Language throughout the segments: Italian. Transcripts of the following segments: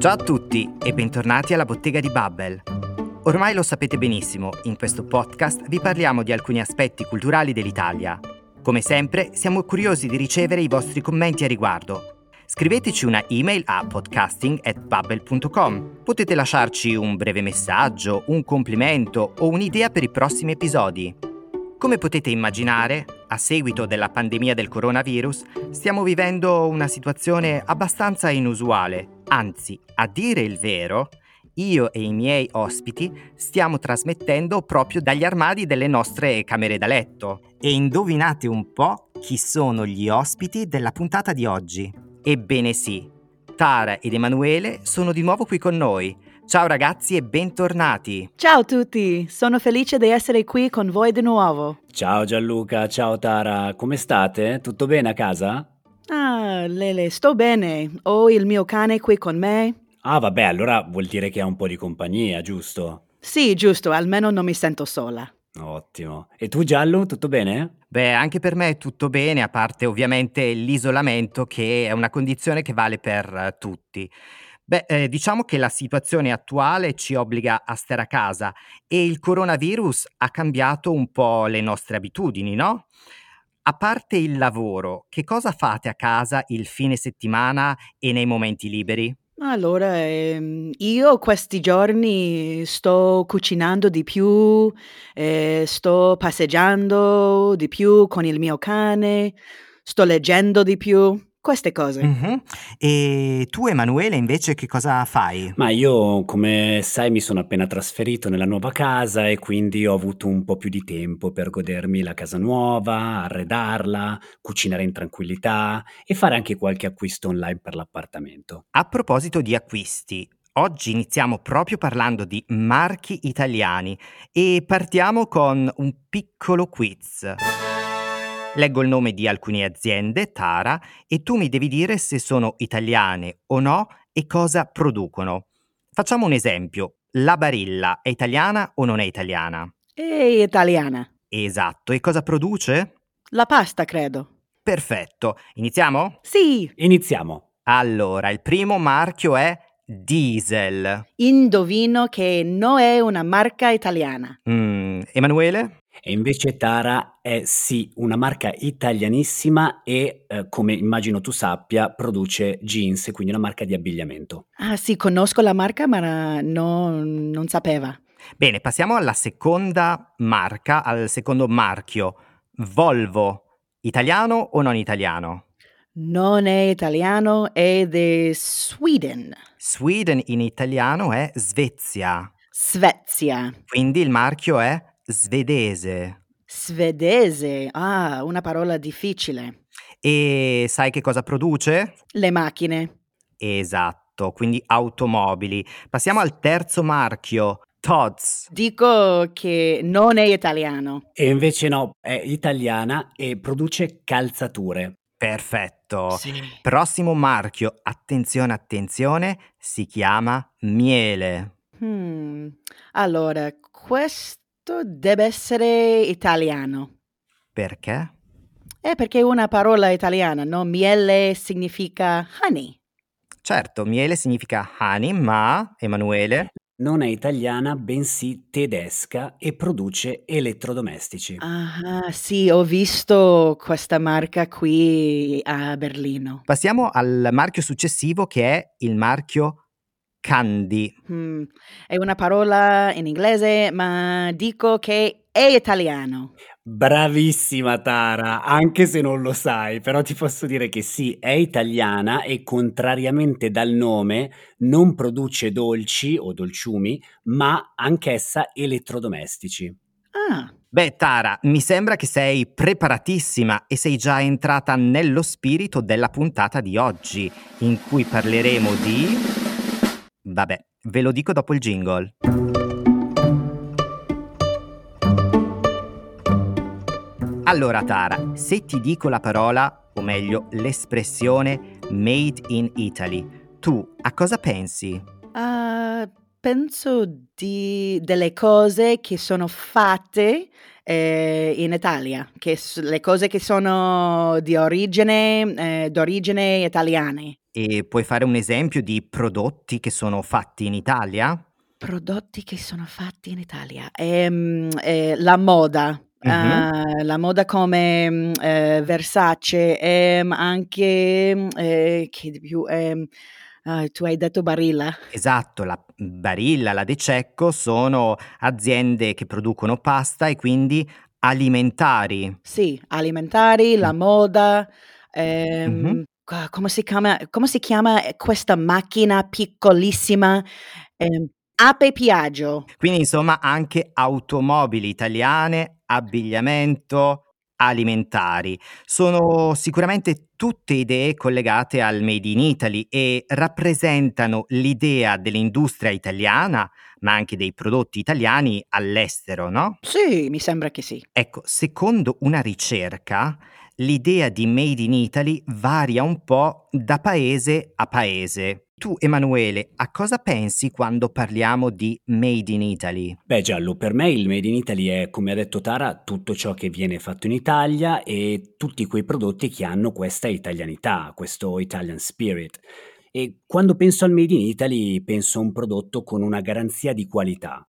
Ciao a tutti e bentornati alla Bottega di Babbel. Ormai lo sapete benissimo, in questo podcast vi parliamo di alcuni aspetti culturali dell'Italia. Come sempre, siamo curiosi di ricevere i vostri commenti a riguardo. Scriveteci una email a podcasting.bubble.com. Potete lasciarci un breve messaggio, un complimento o un'idea per i prossimi episodi. Come potete immaginare, a seguito della pandemia del coronavirus, stiamo vivendo una situazione abbastanza inusuale. Anzi, a dire il vero, io e i miei ospiti stiamo trasmettendo proprio dagli armadi delle nostre camere da letto. E indovinate un po' chi sono gli ospiti della puntata di oggi. Ebbene sì, Tara ed Emanuele sono di nuovo qui con noi. Ciao ragazzi e bentornati. Ciao a tutti, sono felice di essere qui con voi di nuovo. Ciao Gianluca, ciao Tara, come state? Tutto bene a casa? Ah, Lele, sto bene. Ho il mio cane qui con me. Ah, vabbè, allora vuol dire che ha un po' di compagnia, giusto? Sì, giusto, almeno non mi sento sola. Ottimo. E tu Giallo, tutto bene? Beh, anche per me è tutto bene, a parte ovviamente l'isolamento che è una condizione che vale per eh, tutti. Beh, eh, diciamo che la situazione attuale ci obbliga a stare a casa e il coronavirus ha cambiato un po' le nostre abitudini, no? A parte il lavoro, che cosa fate a casa il fine settimana e nei momenti liberi? Allora, ehm, io questi giorni sto cucinando di più, eh, sto passeggiando di più con il mio cane, sto leggendo di più queste cose. Mhm. E tu, Emanuele, invece che cosa fai? Ma io, come sai, mi sono appena trasferito nella nuova casa e quindi ho avuto un po' più di tempo per godermi la casa nuova, arredarla, cucinare in tranquillità e fare anche qualche acquisto online per l'appartamento. A proposito di acquisti, oggi iniziamo proprio parlando di marchi italiani e partiamo con un piccolo quiz. Leggo il nome di alcune aziende, Tara, e tu mi devi dire se sono italiane o no e cosa producono. Facciamo un esempio. La Barilla è italiana o non è italiana? È italiana. Esatto. E cosa produce? La pasta, credo. Perfetto. Iniziamo? Sì, Iniziamo. Allora, il primo marchio è Diesel. indovino che non è una marca italiana. Mm, Emanuele? E invece Tara è sì una marca italianissima e, eh, come immagino tu sappia, produce jeans, quindi una marca di abbigliamento. Ah sì, conosco la marca, ma no, non sapeva. Bene, passiamo alla seconda marca, al secondo marchio. Volvo. Italiano o non italiano? Non è italiano, è di Sweden. Sweden in italiano è Svezia, Svezia. quindi il marchio è svedese. Svedese. Ah, una parola difficile. E sai che cosa produce? Le macchine. Esatto, quindi automobili. Passiamo al terzo marchio, Tod's. Dico che non è italiano. E invece no, è italiana e produce calzature. Perfetto. Prossimo marchio, attenzione, attenzione, si chiama Miele. Hmm. Allora, questo deve essere italiano. Perché? È perché è una parola italiana, no? Miele significa honey. Certo, miele significa honey, ma Emanuele, Non è italiana, bensì tedesca e produce elettrodomestici. Ah, sì, ho visto questa marca qui a Berlino. passiamo al marchio successivo che è il marchio Candy. Hmm, È una parola in inglese, ma dico che è italiano. Bravissima Tara, anche se non lo sai, però ti posso dire che sì, è italiana e contrariamente dal nome non produce dolci o dolciumi, ma anch'essa elettrodomestici. Ah, Beh, Tara, mi sembra che sei preparatissima e sei già entrata nello spirito della puntata di oggi, in cui parleremo di... Vabbè, ve lo dico dopo il jingle. Allora, Tara, se ti dico la parola, o meglio l'espressione Made in Italy, tu a cosa pensi? ah, penso di delle cose che sono fatte eh, in Italia, che le cose che sono di origine, eh, d'origine italiane. E puoi fare un esempio di prodotti che sono fatti in Italia? Prodotti che sono fatti in Italia. Ehm, ehm, la moda, Mh-mh. uhm, la moda come, mhmm, ehm, Versace, ehm, anche, mhmm, ehm, che di più, ehm, ah, tu hai detto Barilla. Esatto, la Barilla, la De Cecco sono aziende che producono pasta e quindi alimentari. Sì, alimentari, Mh. la moda, Mh-mh. ehm, ca come si chiama come si chiama, questa macchina piccolissima? Ehm, Ape Piaggio. Quindi insomma anche automobili italiane, abbigliamento, alimentari. Sono sicuramente tutte idee collegate al made in Italy e rappresentano l'idea dell'industria italiana, ma anche dei prodotti italiani all'estero, no? Sì, mi sembra che sì. Ecco, secondo una ricerca, l'idea di made in Italy varia un po' da paese a paese. Tu, Emanuele, a cosa pensi quando parliamo di made in Italy? Beh, Giallo, per me il Made in Italy è, come ha detto Tara, tutto ciò che viene fatto in Italia e tutti quei prodotti che hanno questa italianità, questo Italian spirit. E quando penso al Made in Italy penso a un prodotto con una garanzia di qualità.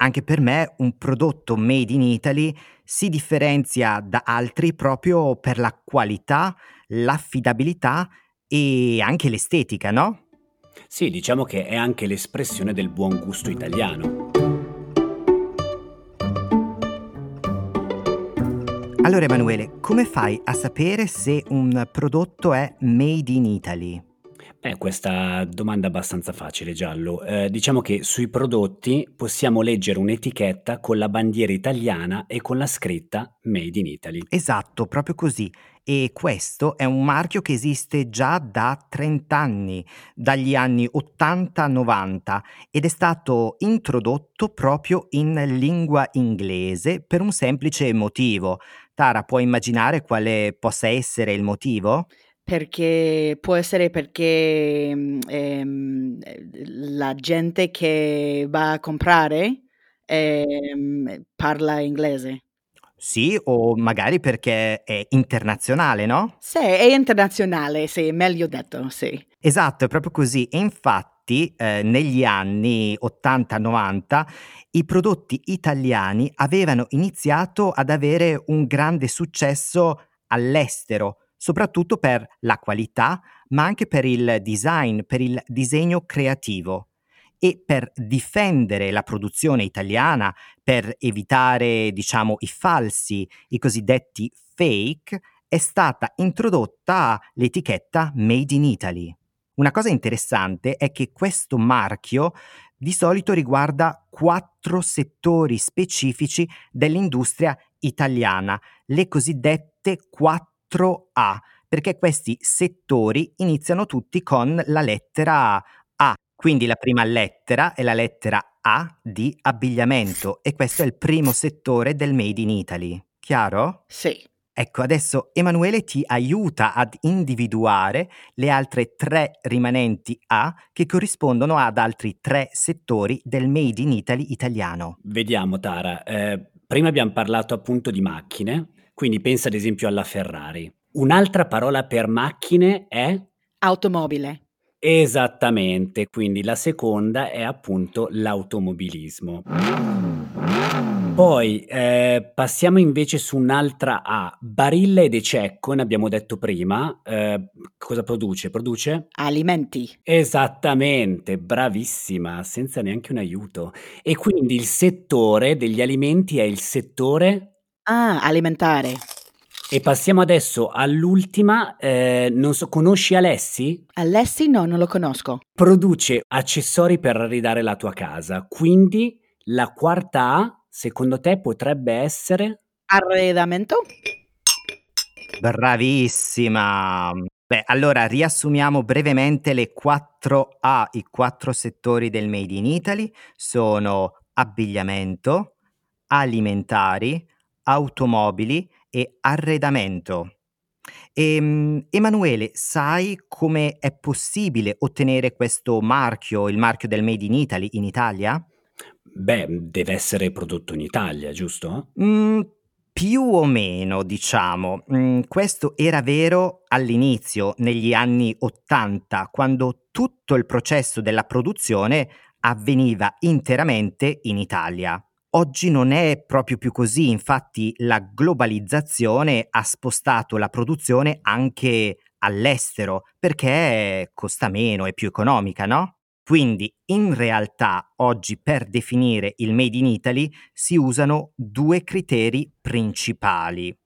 Anche per me un prodotto made in Italy si differenzia da altri proprio per la qualità, l'affidabilità e anche l'estetica, no? Sì, diciamo che è anche l'espressione del buon gusto italiano. Allora Emanuele, come fai a sapere se un prodotto è made in Italy? Eh, questa domanda è abbastanza facile, Giallo. Eh, diciamo che sui prodotti possiamo leggere un'etichetta con la bandiera italiana e con la scritta Made in Italy. Esatto, proprio così. E questo è un marchio che esiste già da 30 anni, dagli anni 80-90, ed è stato introdotto proprio in lingua inglese per un semplice motivo. Tara, puoi immaginare quale possa essere il motivo? Perché può essere perché, mhmm, ehm, la gente che va a comprare, ehm, parla inglese. Sì, o magari perché è internazionale, no? Sì, è internazionale, sì, meglio detto, sì. Esatto, è proprio così. E infatti, ehm, negli anni 80, 90 i prodotti italiani avevano iniziato ad avere un grande successo all'estero, soprattutto per la qualità, ma anche per il design, per il disegno creativo. E per difendere la produzione italiana, per evitare, diciamo, i falsi, i cosiddetti fake, è stata introdotta l'etichetta Made in Italy. Una cosa interessante è che questo marchio di solito riguarda quattro settori specifici dell'industria italiana, le cosiddette 4A, perché questi settori iniziano tutti con la lettera A. Quindi la prima lettera è la lettera A di abbigliamento e questo è il primo settore del Made in Italy. Chiaro? Sì. Ecco, adesso Emanuele ti aiuta ad individuare le altre tre rimanenti A che corrispondono ad altri tre settori del Made in Italy italiano. Vediamo, Tara. Eh, prima abbiamo parlato appunto di macchine, quindi pensa ad esempio alla Ferrari. Un'altra parola per macchine è? Automobile. Esattamente, quindi la seconda è appunto l'automobilismo. Poi eh, passiamo invece su un'altra A, Barilla e De Cecco, ne abbiamo detto prima. Eh, cosa produce? Produce? Alimenti. Esattamente, bravissima, senza neanche un aiuto. E quindi il settore degli alimenti è il settore? Ah, alimentare. E passiamo adesso all'ultima, eh, non so, conosci Alessi? Alessi no, non lo conosco. Produce accessori per arredare la tua casa, quindi la quarta A, secondo te, potrebbe essere? Arredamento? Bravissima! Beh, allora riassumiamo brevemente le 4 A, i quattro settori del Made in Italy sono abbigliamento, alimentari, automobili e arredamento. Ehm, Emanuele, sai come è possibile ottenere questo marchio, il marchio del Made in Italy in Italia? Beh, deve essere prodotto in Italia, giusto? Mhmm, più o meno, diciamo. Mm, questo era vero all'inizio, negli anni 80, quando tutto il processo della produzione avveniva interamente in Italia. Oggi non è proprio più così, infatti la globalizzazione ha spostato la produzione anche all'estero perché costa meno, è più economica, no? Quindi in realtà oggi per definire il Made in Italy si usano due criteri principali.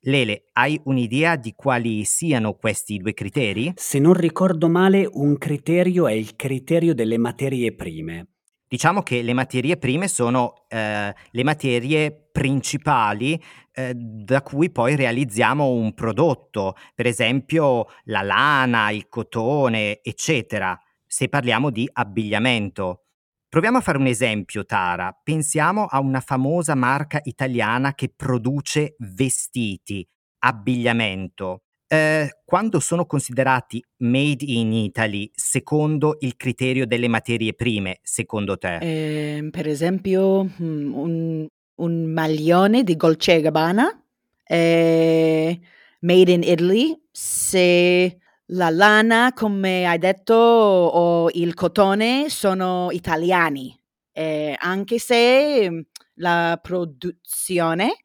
Lele, hai un'idea di quali siano questi due criteri? Se non ricordo male, un criterio è il criterio delle materie prime. Diciamo che le materie prime sono eh, le materie principali eh, da cui poi realizziamo un prodotto, per esempio la lana, il cotone, eccetera se parliamo di abbigliamento. Proviamo a fare un esempio, Tara. Pensiamo a una famosa marca italiana che produce vestiti, abbigliamento. Eh, quando sono considerati made in Italy secondo il criterio delle materie prime, secondo te? Eh, per esempio, mm, un, un maglione di Dolce Gabbana, eh, made in Italy, se la lana, come hai detto, o il cotone sono italiani, eh, anche se mm, la produzione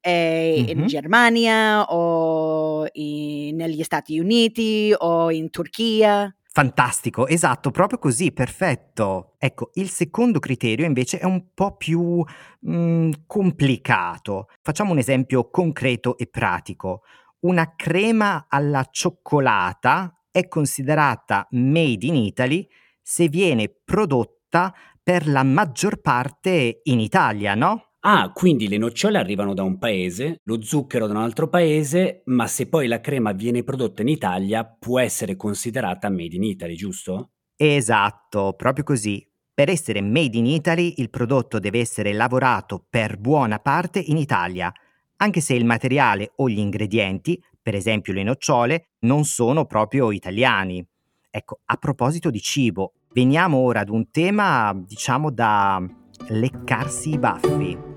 è mm-hmm. in Germania o in, negli Stati Uniti o in Turchia. Fantastico, esatto, proprio così, perfetto. Ecco, il secondo criterio invece è un po' più mh, mm, complicato. Facciamo un esempio concreto e pratico una crema alla cioccolata è considerata made in Italy se viene prodotta per la maggior parte in Italia, no? Ah, quindi le nocciole arrivano da un paese, lo zucchero da un altro paese, ma se poi la crema viene prodotta in Italia può essere considerata made in Italy, giusto? Esatto, proprio così. Per essere made in Italy il prodotto deve essere lavorato per buona parte in Italia anche se il materiale o gli ingredienti, per esempio le nocciole, non sono proprio italiani. Ecco, a proposito di cibo, veniamo ora ad un tema, diciamo, da leccarsi i baffi.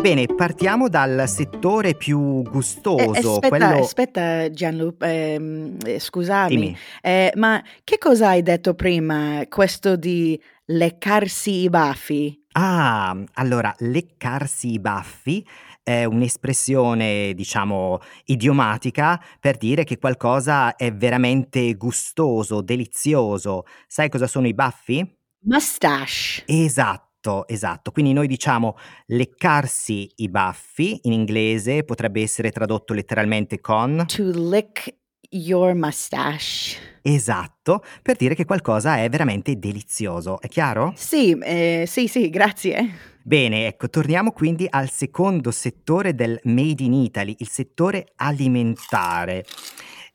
Bene, partiamo dal settore più gustoso. Eh, aspetta, quello... aspetta Gianluca, ehm, eh, scusami, eh, ma che cosa hai detto prima, questo di leccarsi i baffi? Ah, allora, leccarsi i baffi è un'espressione, diciamo, idiomatica per dire che qualcosa è veramente gustoso, delizioso. Sai cosa sono i baffi? Mustache. Esatto. Esatto, quindi noi diciamo leccarsi i baffi, in inglese potrebbe essere tradotto letteralmente con To lick your mustache. Esatto, per dire che qualcosa è veramente delizioso, è chiaro? Sì, eh, sì, sì, grazie. Bene, ecco, torniamo quindi al secondo settore del Made in Italy, il settore alimentare.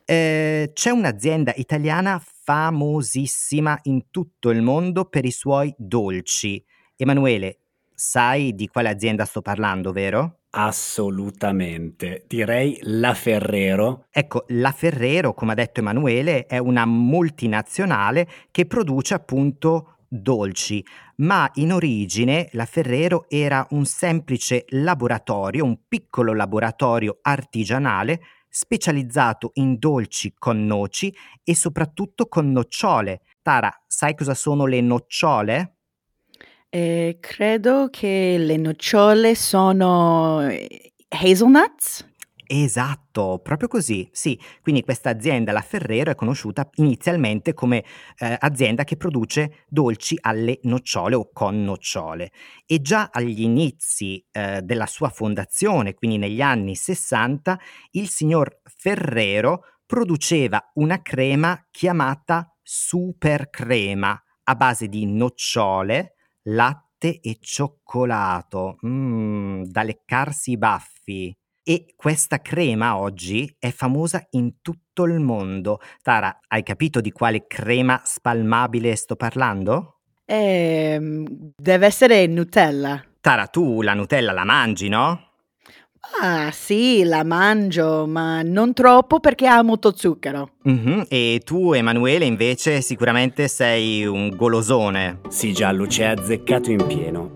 Eh, c'è un'azienda italiana famosissima in tutto il mondo per i suoi dolci. Emanuele, sai di quale azienda sto parlando, vero? Assolutamente, direi la Ferrero. Ecco, la Ferrero, come ha detto Emanuele, è una multinazionale che produce appunto dolci, ma in origine la Ferrero era un semplice laboratorio, un piccolo laboratorio artigianale specializzato in dolci con noci e soprattutto con nocciole. Tara, sai cosa sono le nocciole? Eh, credo che le nocciole sono eh, hazelnuts. Esatto, proprio così. Sì, quindi questa azienda, la Ferrero, è conosciuta inizialmente come eh, azienda che produce dolci alle nocciole o con nocciole. E già agli inizi eh, della sua fondazione, quindi negli anni 60, il signor Ferrero produceva una crema chiamata super crema a base di nocciole, latte e cioccolato, mm, da leccarsi i baffi. E questa crema oggi è famosa in tutto il mondo. Tara, hai capito di quale crema spalmabile sto parlando? Eh, deve essere Nutella. Tara, tu la Nutella la mangi, no? Ah, sì, la mangio, ma non troppo perché ha molto zucchero. Mhm, E tu, Emanuele, invece sicuramente sei un golosone. Sì, Giallo, ci hai azzeccato in pieno.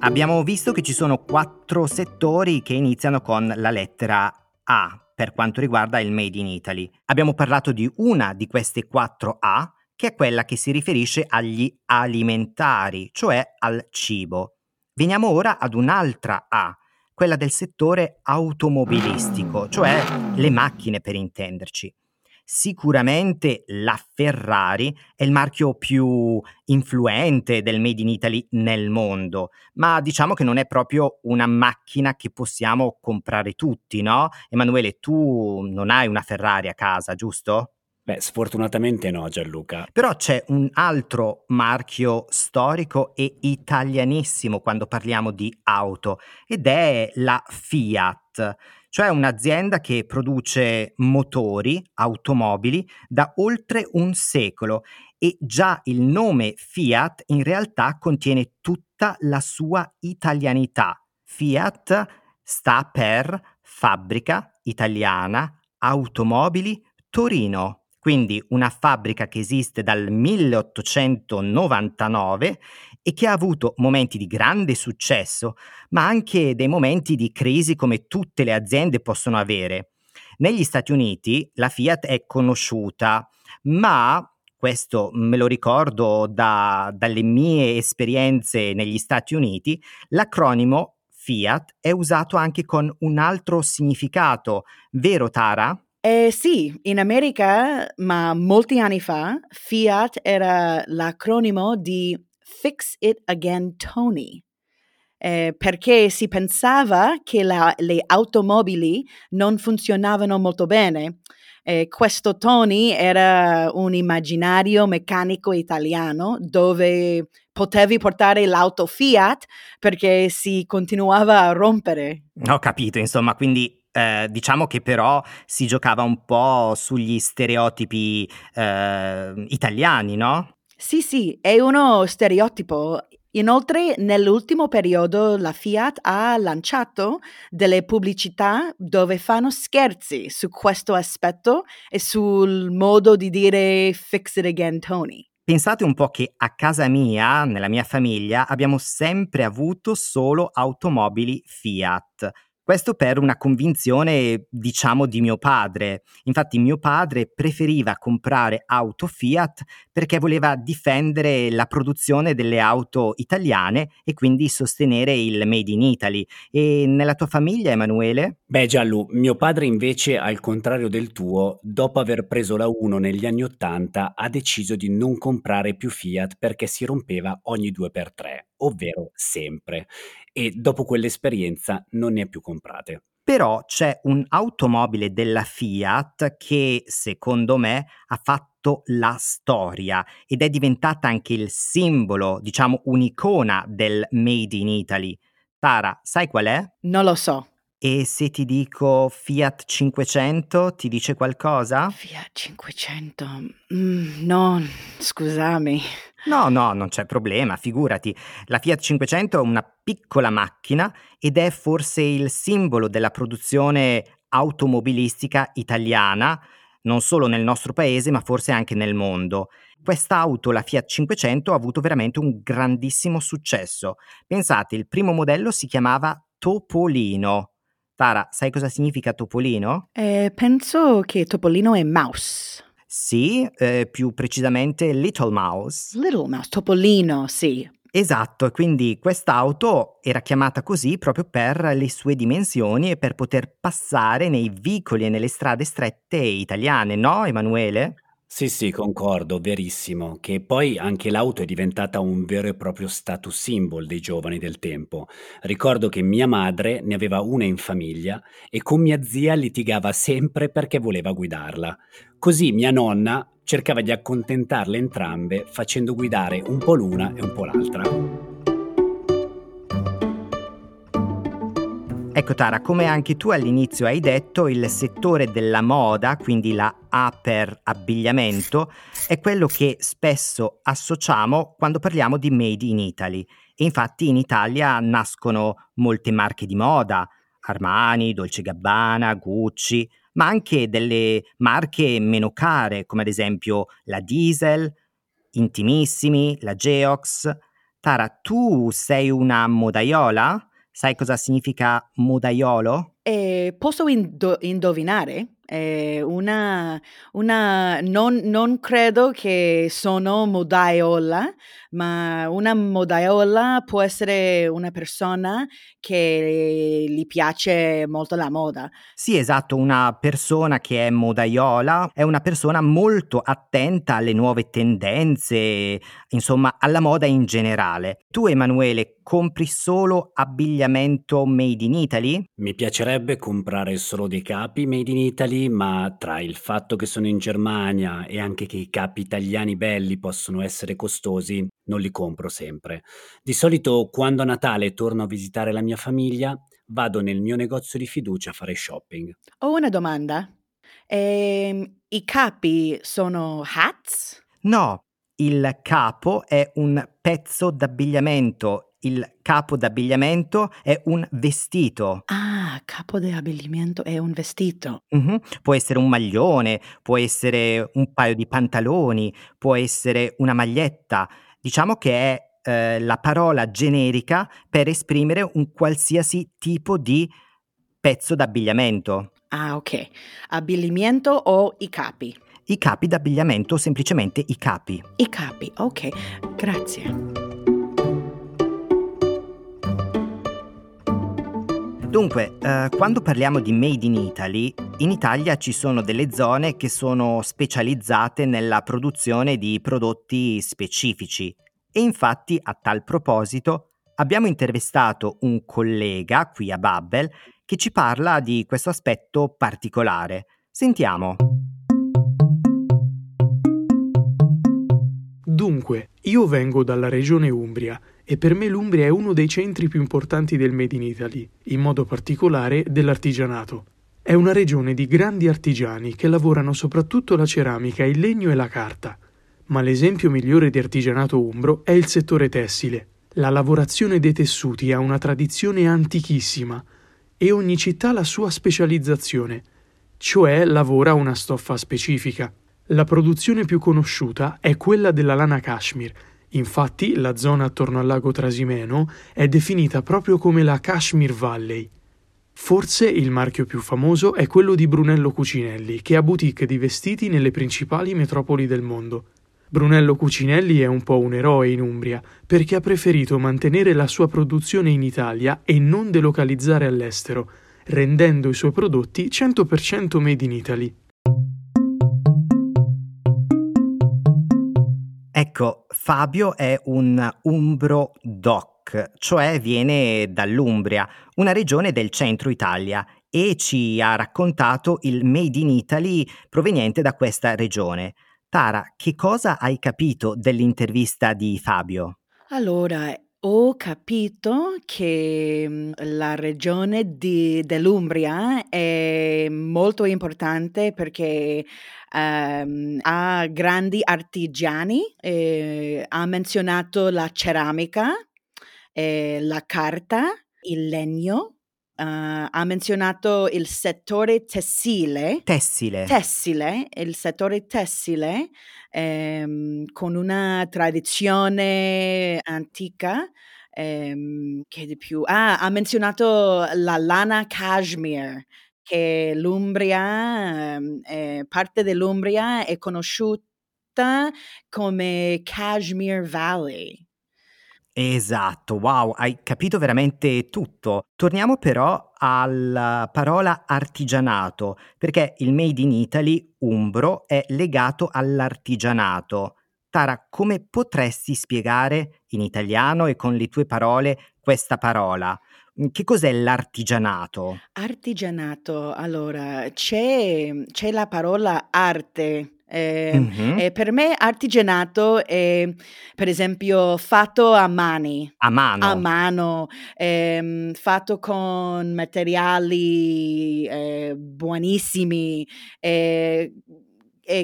Abbiamo visto che ci sono quattro settori che iniziano con la lettera A per quanto riguarda il Made in Italy. Abbiamo parlato di una di queste quattro A, che è quella che si riferisce agli alimentari, cioè al cibo. Veniamo ora ad un'altra A, quella del settore automobilistico, cioè le macchine per intenderci. Sicuramente la Ferrari è il marchio più influente del Made in Italy nel mondo, ma diciamo che non è proprio una macchina che possiamo comprare tutti, no? Emanuele, tu non hai una Ferrari a casa, giusto? Beh, sfortunatamente no, Gianluca. Però c'è un altro marchio storico e italianissimo quando parliamo di auto ed è la Fiat, cioè un'azienda che produce motori, automobili da oltre un secolo e già il nome Fiat in realtà contiene tutta la sua italianità. Fiat sta per Fabbrica Italiana Automobili Torino. Quindi una fabbrica che esiste dal 1899 e che ha avuto momenti di grande successo, ma anche dei momenti di crisi come tutte le aziende possono avere. Negli Stati Uniti la Fiat è conosciuta, ma questo me lo ricordo da- dalle mie esperienze negli Stati Uniti, l'acronimo Fiat è usato anche con un altro significato, vero Tara? Eh sì, in America, ma molti anni fa, Fiat era l'acronimo di Fix It Again Tony, eh, perché si pensava che la- le automobili non funzionavano molto bene. Eh, questo Tony era un immaginario meccanico italiano dove potevi portare l'auto Fiat perché si continuava a rompere. Ho capito, insomma, quindi eh, diciamo che però si giocava un po' sugli stereotipi eh, italiani, no? Sì, sì, è uno stereotipo. Inoltre, nell'ultimo periodo la Fiat ha lanciato delle pubblicità dove fanno scherzi su questo aspetto e sul modo di dire fix it again Tony. Pensate un po' che a casa mia, nella mia famiglia, abbiamo sempre avuto solo automobili Fiat. Questo per una convinzione, diciamo, di mio padre. Infatti mio padre preferiva comprare auto Fiat perché voleva difendere la produzione delle auto italiane e quindi sostenere il Made in Italy. E nella tua famiglia, Emanuele? Beh, Giallo, mio padre invece, al contrario del tuo, dopo aver preso la 1 negli anni 80, ha deciso di non comprare più Fiat perché si rompeva ogni 2x3, ovvero sempre. E dopo quell'esperienza non ne ha più comprate. Però c'è un'automobile della Fiat che, secondo me, ha fatto la storia ed è diventata anche il simbolo, diciamo un'icona del Made in Italy. Tara, sai qual è? Non lo so. E se ti dico Fiat 500, ti dice qualcosa? Fiat 500. Mm, no, scusami. No, no, non c'è problema, figurati. La Fiat 500 è una piccola macchina ed è forse il simbolo della produzione automobilistica italiana, non solo nel nostro paese, ma forse anche nel mondo. Quest'auto, la Fiat 500, ha avuto veramente un grandissimo successo. Pensate, il primo modello si chiamava Topolino. Tara, sai cosa significa Topolino? Eh, penso che Topolino è mouse. Sì, eh, più precisamente Little Mouse. Little mouse, Topolino, sì. Esatto, quindi quest'auto era chiamata così proprio per le sue dimensioni e per poter passare nei vicoli e nelle strade strette italiane, no Emanuele? Sì, sì, concordo, verissimo, che poi anche l'auto è diventata un vero e proprio status symbol dei giovani del tempo. Ricordo che mia madre ne aveva una in famiglia e con mia zia litigava sempre perché voleva guidarla. Così mia nonna cercava di accontentarle entrambe facendo guidare un po' l'una e un po' l'altra. Ecco Tara, come anche tu all'inizio hai detto, il settore della moda, quindi la A per abbigliamento, è quello che spesso associamo quando parliamo di Made in Italy. E infatti in Italia nascono molte marche di moda, Armani, Dolce Gabbana, Gucci, ma anche delle marche meno care, come ad esempio la Diesel, Intimissimi, la Geox. Tara, tu sei una modaiola? Sai cosa significa modaiolo? Eh, posso indo- indovinare? Eh, una, una non, non, credo che sono modaiola, ma una modaiola può essere una persona che gli piace molto la moda. Sì, esatto, una persona che è modaiola è una persona molto attenta alle nuove tendenze, insomma, alla moda in generale. Tu, Emanuele, compri solo abbigliamento made in Italy? Mi piacerebbe comprare solo dei capi made in Italy, ma tra il fatto che sono in Germania e anche che i capi italiani belli possono essere costosi, non li compro sempre. Di solito quando a Natale torno a visitare la mia famiglia, vado nel mio negozio di fiducia a fare shopping. Ho una domanda. Ehm, I capi sono hats? No, il capo è un pezzo d'abbigliamento. Il capo d'abbigliamento è un vestito. Ah, capo d'abbigliamento è un vestito. Mhm. Può essere un maglione, può essere un paio di pantaloni, può essere una maglietta. Diciamo che è eh, la parola generica per esprimere un qualsiasi tipo di pezzo d'abbigliamento. Ah, ok. Abbigliamento o i capi? I capi d'abbigliamento o semplicemente i capi. I capi, ok. Grazie. Dunque, eh, quando parliamo di Made in Italy, in Italia ci sono delle zone che sono specializzate nella produzione di prodotti specifici e infatti a tal proposito abbiamo intervistato un collega qui a Babbel che ci parla di questo aspetto particolare. Sentiamo. Dunque, io vengo dalla regione Umbria e per me l'Umbria è uno dei centri più importanti del Made in Italy, in modo particolare dell'artigianato. È una regione di grandi artigiani che lavorano soprattutto la ceramica, il legno e la carta. Ma l'esempio migliore di artigianato umbro è il settore tessile. La lavorazione dei tessuti ha una tradizione antichissima e ogni città la sua specializzazione, cioè lavora una stoffa specifica. La produzione più conosciuta è quella della lana cashmere, Infatti la zona attorno al lago Trasimeno è definita proprio come la Kashmir Valley. Forse il marchio più famoso è quello di Brunello Cucinelli, che ha boutique di vestiti nelle principali metropoli del mondo. Brunello Cucinelli è un po' un eroe in Umbria, perché ha preferito mantenere la sua produzione in Italia e non delocalizzare all'estero, rendendo i suoi prodotti 100% made in Italy. Ecco, Fabio è un umbro doc, cioè viene dall'Umbria, una regione del centro Italia, e ci ha raccontato il Made in Italy proveniente da questa regione. Tara, che cosa hai capito dell'intervista di Fabio? Allora, ho capito che mm, la regione di, dell'Umbria è molto importante perché ehm, ha grandi artigiani, eh, ha menzionato la ceramica, eh, la carta, il legno. Uh, ha menzionato il settore tessile. Tessile. Tessile, il settore tessile ehm, con una tradizione antica. Ehm, che di più? Ah, ha menzionato la lana cashmere, che l'Umbria, eh, parte dell'Umbria è conosciuta come Kashmir Valley. Esatto, wow, hai capito veramente tutto. Torniamo però alla parola artigianato, perché il Made in Italy umbro è legato all'artigianato. Tara, come potresti spiegare in italiano e con le tue parole questa parola? Mhmm, che cos'è l'artigianato? Artigianato, allora c'è c'è la parola arte Eh, mm-hmm. eh, per me artigianato è per esempio fatto a mani. A mano. A mano, eh, fatto con materiali eh, buonissimi, è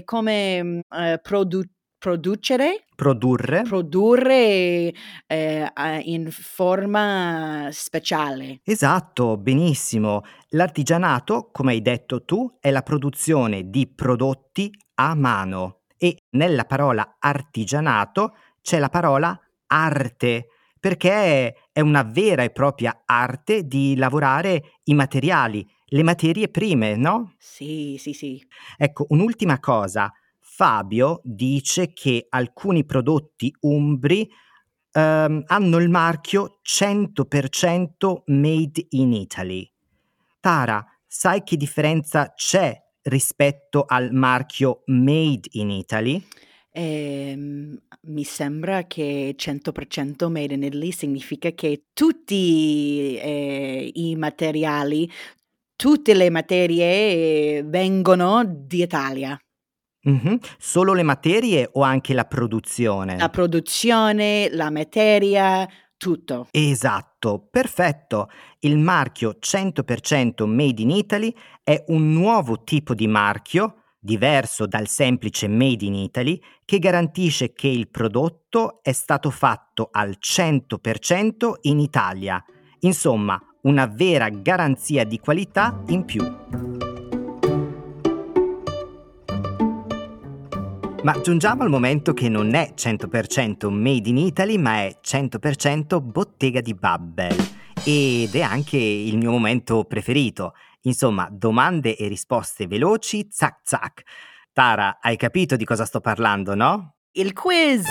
come eh, produ- producere. Produrre. Produrre eh, in forma speciale. Esatto, benissimo. L'artigianato, come hai detto tu, è la produzione di prodotti a mano e nella parola artigianato c'è la parola arte perché è una vera e propria arte di lavorare i materiali, le materie prime, no? Sì, sì, sì. Ecco, un'ultima cosa. Fabio dice che alcuni prodotti umbri ehm, hanno il marchio 100% made in Italy. Tara, sai che differenza c'è rispetto al marchio Made in Italy? Eh, mi sembra che 100% Made in Italy significa che tutti eh, i materiali, tutte le materie vengono di Italia. Mm-hmm. Solo le materie o anche la produzione? La produzione, la materia, tutto. Esatto, perfetto. Il marchio 100% Made in Italy è un nuovo tipo di marchio, diverso dal semplice Made in Italy, che garantisce che il prodotto è stato fatto al 100% in Italia. Insomma, una vera garanzia di qualità in più. Ma giungiamo al momento che non è 100% made in Italy, ma è 100% bottega di Babbel. Ed è anche il mio momento preferito. Insomma, domande e risposte veloci, zac zac. Tara, hai capito di cosa sto parlando, no? Il quiz!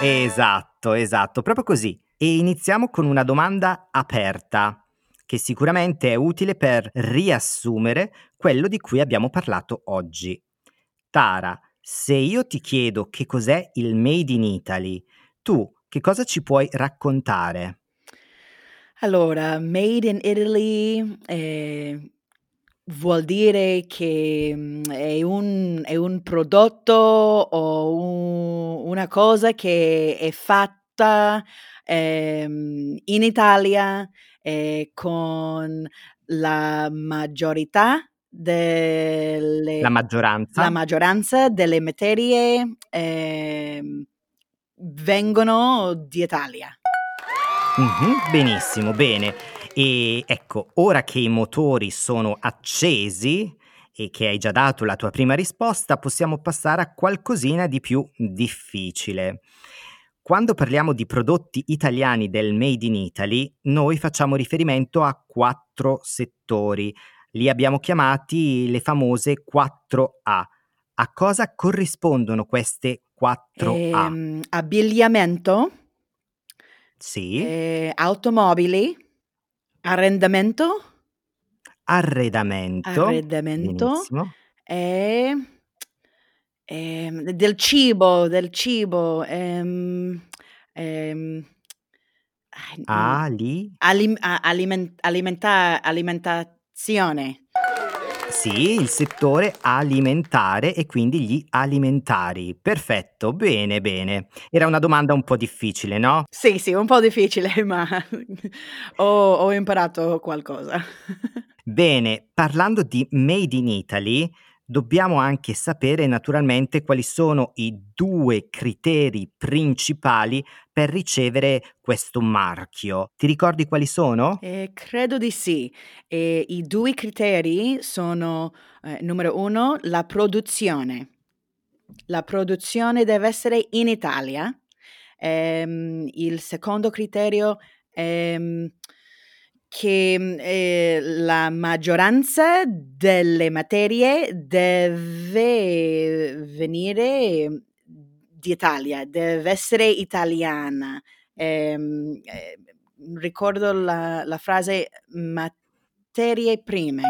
Esatto, esatto, proprio così. E iniziamo con una domanda aperta, che sicuramente è utile per riassumere quello di cui abbiamo parlato oggi. Tara, se io ti chiedo che cos'è il Made in Italy, tu che cosa ci puoi raccontare? Allora, Made in Italy eh, vuol dire che mm, è un, è un prodotto o un, una cosa che è fatta eh, in Italia eh, con la maggiorità delle, la maggioranza. La maggioranza delle materie eh, vengono di Italia. Mm-hmm, benissimo, bene. E ecco, ora che i motori sono accesi e che hai già dato la tua prima risposta, possiamo passare a qualcosina di più difficile. Quando parliamo di prodotti italiani del Made in Italy, noi facciamo riferimento a quattro settori li abbiamo chiamati le famose 4A. A cosa corrispondono queste 4A? Ehm, abbigliamento, Sì, eh, automobili, arrendamento, arredamento. arredamento Benissimo. e ehm, del cibo, del cibo, ehm, ehm, Ali? alim- aliment- alimenta- alimenta- alimentazione. Sì, il settore alimentare e quindi gli alimentari. Perfetto, bene, bene. Era una domanda un po' difficile, no? Sì, sì, un po' difficile, ma ho, ho imparato qualcosa. Bene, parlando di Made in Italy, dobbiamo anche sapere naturalmente quali sono i due criteri principali per ricevere questo marchio. Ti ricordi quali sono? Eh, credo di sì. Eh, I due criteri sono, eh, numero uno, la produzione. La produzione deve essere in Italia. Ehm, il secondo criterio è che eh, la maggioranza delle materie deve venire di Italia, deve essere italiana. Ehm, eh, ricordo la, la frase materie prime.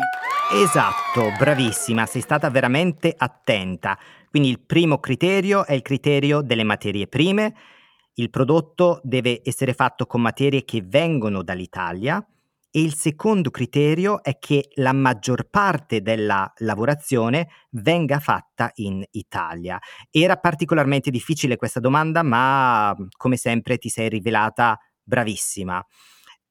Esatto, bravissima, sei stata veramente attenta. Quindi il primo criterio è il criterio delle materie prime. Il prodotto deve essere fatto con materie che vengono dall'Italia e il secondo criterio è che la maggior parte della lavorazione venga fatta in Italia. Era particolarmente difficile questa domanda, ma come sempre ti sei rivelata bravissima.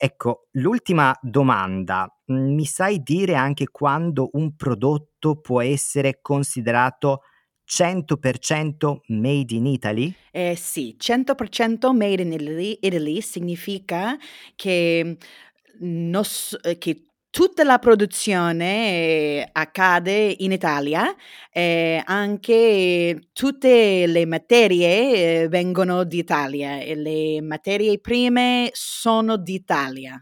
Ecco, l'ultima domanda, mi sai dire anche quando un prodotto può essere considerato 100% made in Italy? Eh sì, 100% made in Italy, Italy significa che nos ehm, che tutta la produzione accade in Italia, e anche tutte le materie vengono d'Italia e le materie prime sono d'Italia.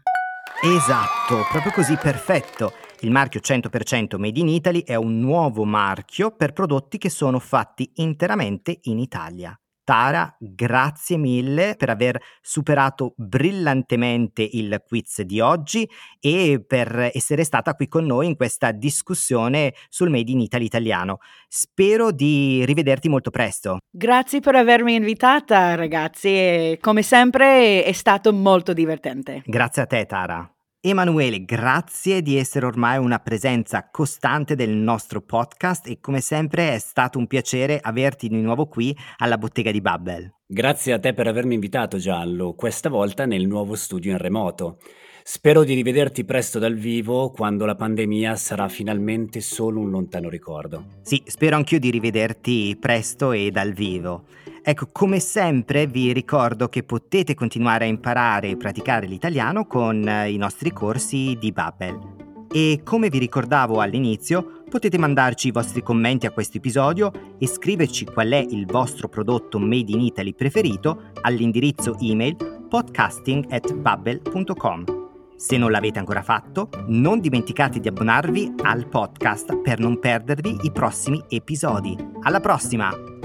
Esatto, proprio così, perfetto. Il marchio 100% Made in Italy è un nuovo marchio per prodotti che sono fatti interamente in Italia. Tara, grazie mille per aver superato brillantemente il quiz di oggi e per essere stata qui con noi in questa discussione sul Made in Italy italiano. Spero di rivederti molto presto. Grazie per avermi invitata, ragazzi. come sempre è stato molto divertente. Grazie a te, Tara. Emanuele, grazie di essere ormai una presenza costante del nostro podcast e come sempre è stato un piacere averti di nuovo qui alla bottega di Bubble. Grazie a te per avermi invitato Giallo, questa volta nel nuovo studio in remoto. Spero di rivederti presto dal vivo quando la pandemia sarà finalmente solo un lontano ricordo. Sì, spero anch'io di rivederti presto e dal vivo. Ecco, come sempre vi ricordo che potete continuare a imparare e praticare l'italiano con eh, i nostri corsi di Babbel. E come vi ricordavo all'inizio, potete mandarci i vostri commenti a questo episodio e scriverci qual è il vostro prodotto made in Italy preferito all'indirizzo email podcasting@babbel.com. Se non l'avete ancora fatto, non dimenticate di abbonarvi al podcast per non perdervi i prossimi episodi. Alla prossima!